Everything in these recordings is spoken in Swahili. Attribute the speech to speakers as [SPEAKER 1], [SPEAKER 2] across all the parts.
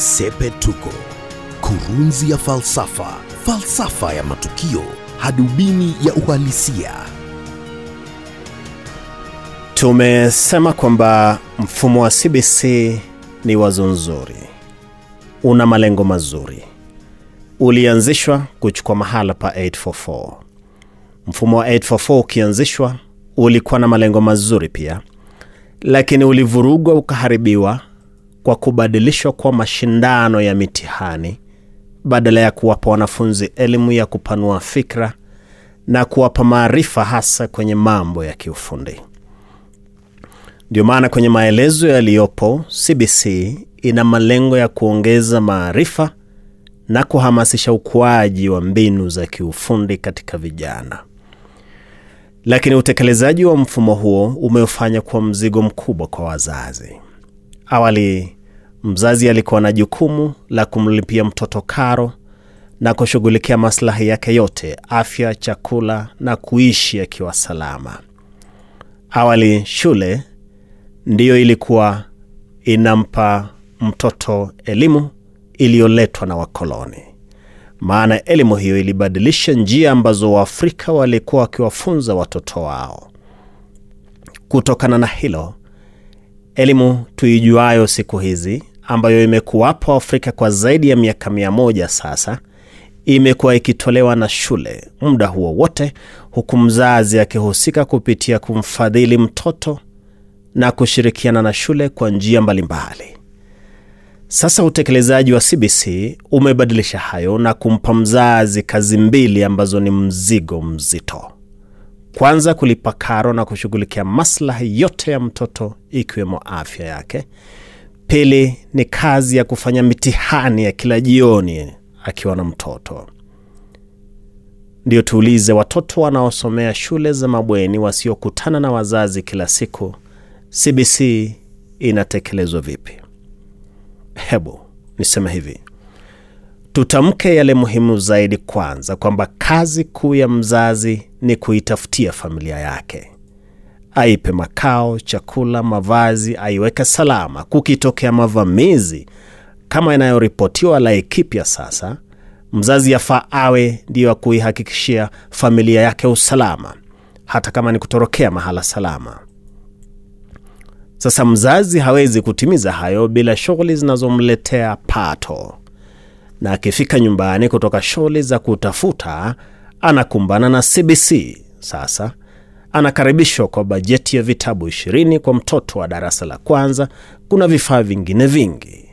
[SPEAKER 1] Sepetuko, kurunzi ya falsafa, falsafa ya matukio, hadubini ya uhalisia.
[SPEAKER 2] Tumesema kwamba mfumo wa CBC ni wazo nzuri, una malengo mazuri, ulianzishwa kuchukua mahala pa 844. Mfumo wa 844 ukianzishwa ulikuwa na malengo mazuri pia, lakini ulivurugwa ukaharibiwa kwa kubadilishwa kwa mashindano ya mitihani badala ya kuwapa wanafunzi elimu ya kupanua fikra na kuwapa maarifa hasa kwenye mambo ya kiufundi. Ndio maana kwenye maelezo yaliyopo, CBC ina malengo ya kuongeza maarifa na kuhamasisha ukuaji wa mbinu za kiufundi katika vijana. Lakini utekelezaji wa mfumo huo umeufanya kuwa mzigo mkubwa kwa wazazi. Awali, mzazi alikuwa na jukumu la kumlipia mtoto karo na kushughulikia maslahi yake yote, afya, chakula na kuishi akiwa salama. Awali, shule ndiyo ilikuwa inampa mtoto elimu iliyoletwa na wakoloni, maana elimu hiyo ilibadilisha njia ambazo Waafrika walikuwa wakiwafunza watoto wao. Kutokana na hilo, elimu tuijuayo siku hizi ambayo imekuwapo Afrika kwa zaidi ya miaka mia moja sasa imekuwa ikitolewa na shule muda huo wote, huku mzazi akihusika kupitia kumfadhili mtoto na kushirikiana na shule kwa njia mbalimbali. Sasa utekelezaji wa CBC umebadilisha hayo na kumpa mzazi kazi mbili ambazo ni mzigo mzito. Kwanza, kulipa karo na kushughulikia maslahi yote ya mtoto ikiwemo afya yake. Pili ni kazi ya kufanya mitihani ya kila jioni akiwa na mtoto. Ndio tuulize, watoto wanaosomea shule za mabweni wasiokutana na wazazi kila siku, CBC inatekelezwa vipi? Hebu niseme hivi, tutamke yale muhimu zaidi kwanza, kwamba kazi kuu ya mzazi ni kuitafutia familia yake, aipe makao, chakula, mavazi, aiweke salama. Kukitokea mavamizi kama inayoripotiwa Laikipia sasa, mzazi yafaa awe ndiyo kuihakikishia familia yake usalama, hata kama ni kutorokea mahala salama. Sasa mzazi hawezi kutimiza hayo bila shughuli zinazomletea pato, na akifika nyumbani kutoka shughuli za kutafuta anakumbana na CBC. Sasa anakaribishwa kwa bajeti ya vitabu ishirini kwa mtoto wa darasa la kwanza. Kuna vifaa vingine vingi.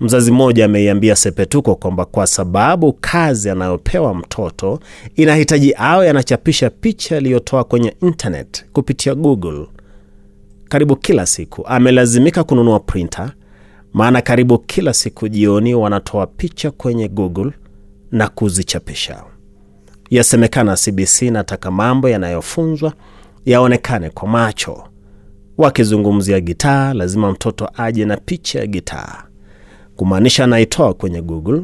[SPEAKER 2] Mzazi mmoja ameiambia Sepetuko kwamba kwa sababu kazi anayopewa mtoto inahitaji awe anachapisha picha aliyotoa kwenye internet kupitia Google karibu kila siku amelazimika kununua printer, maana karibu kila siku jioni wanatoa picha kwenye Google na kuzichapisha. Yasemekana CBC nataka mambo yanayofunzwa yaonekane kwa macho. Wakizungumzia gitaa, lazima mtoto aje na picha ya gitaa, kumaanisha anaitoa kwenye Google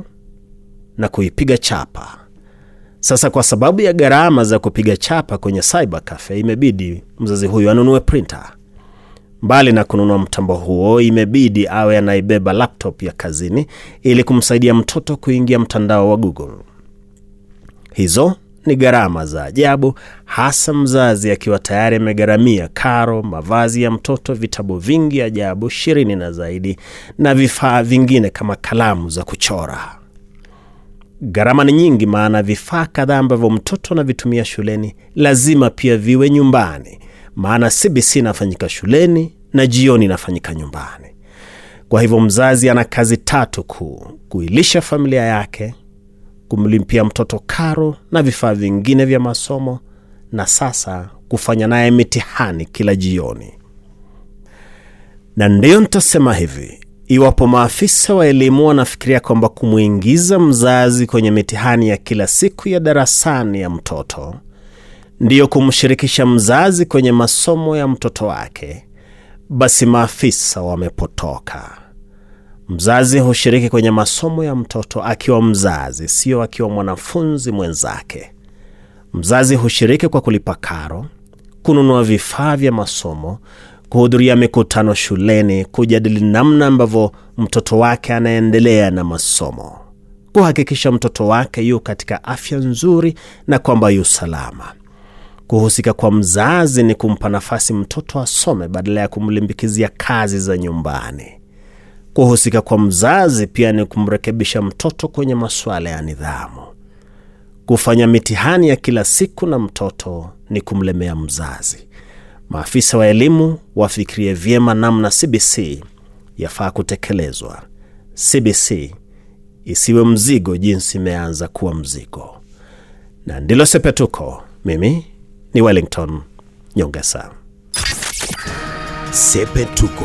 [SPEAKER 2] na kuipiga chapa. Sasa kwa sababu ya gharama za kupiga chapa kwenye cyber cafe, imebidi mzazi huyu anunue printer. Mbali na kununua mtambo huo, imebidi awe anaibeba laptop ya kazini ili kumsaidia mtoto kuingia mtandao wa Google. Hizo ni gharama za ajabu, hasa mzazi akiwa tayari amegharamia karo, mavazi ya mtoto, vitabu vingi ajabu ishirini na zaidi, na vifaa vingine kama kalamu za kuchora. Gharama ni nyingi, maana vifaa kadhaa ambavyo mtoto anavitumia shuleni lazima pia viwe nyumbani maana CBC inafanyika shuleni na jioni inafanyika nyumbani. Kwa hivyo mzazi ana kazi tatu kuu: kuilisha familia yake, kumlimpia mtoto karo na vifaa vingine vya masomo, na sasa kufanya naye mitihani kila jioni. Na ndiyo nitasema hivi, iwapo maafisa wa elimu wanafikiria kwamba kumwingiza mzazi kwenye mitihani ya kila siku ya darasani ya mtoto ndiyo kumshirikisha mzazi kwenye masomo ya mtoto wake, basi maafisa wamepotoka. Mzazi hushiriki kwenye masomo ya mtoto akiwa mzazi, sio akiwa mwanafunzi mwenzake. Mzazi hushiriki kwa kulipa karo, kununua vifaa vya masomo, kuhudhuria mikutano shuleni, kujadili namna ambavyo mtoto wake anaendelea na masomo, kuhakikisha mtoto wake yu katika afya nzuri na kwamba yu salama. Kuhusika kwa mzazi ni kumpa nafasi mtoto asome badala ya kumlimbikizia kazi za nyumbani. Kuhusika kwa mzazi pia ni kumrekebisha mtoto kwenye masuala ya nidhamu. Kufanya mitihani ya kila siku na mtoto ni kumlemea mzazi. Maafisa wa elimu wafikirie vyema namna CBC yafaa kutekelezwa. CBC isiwe mzigo jinsi imeanza kuwa mzigo. Na ndilo Sepetuko. Mimi ni Wellington Nyongesa.
[SPEAKER 1] Sepetuko,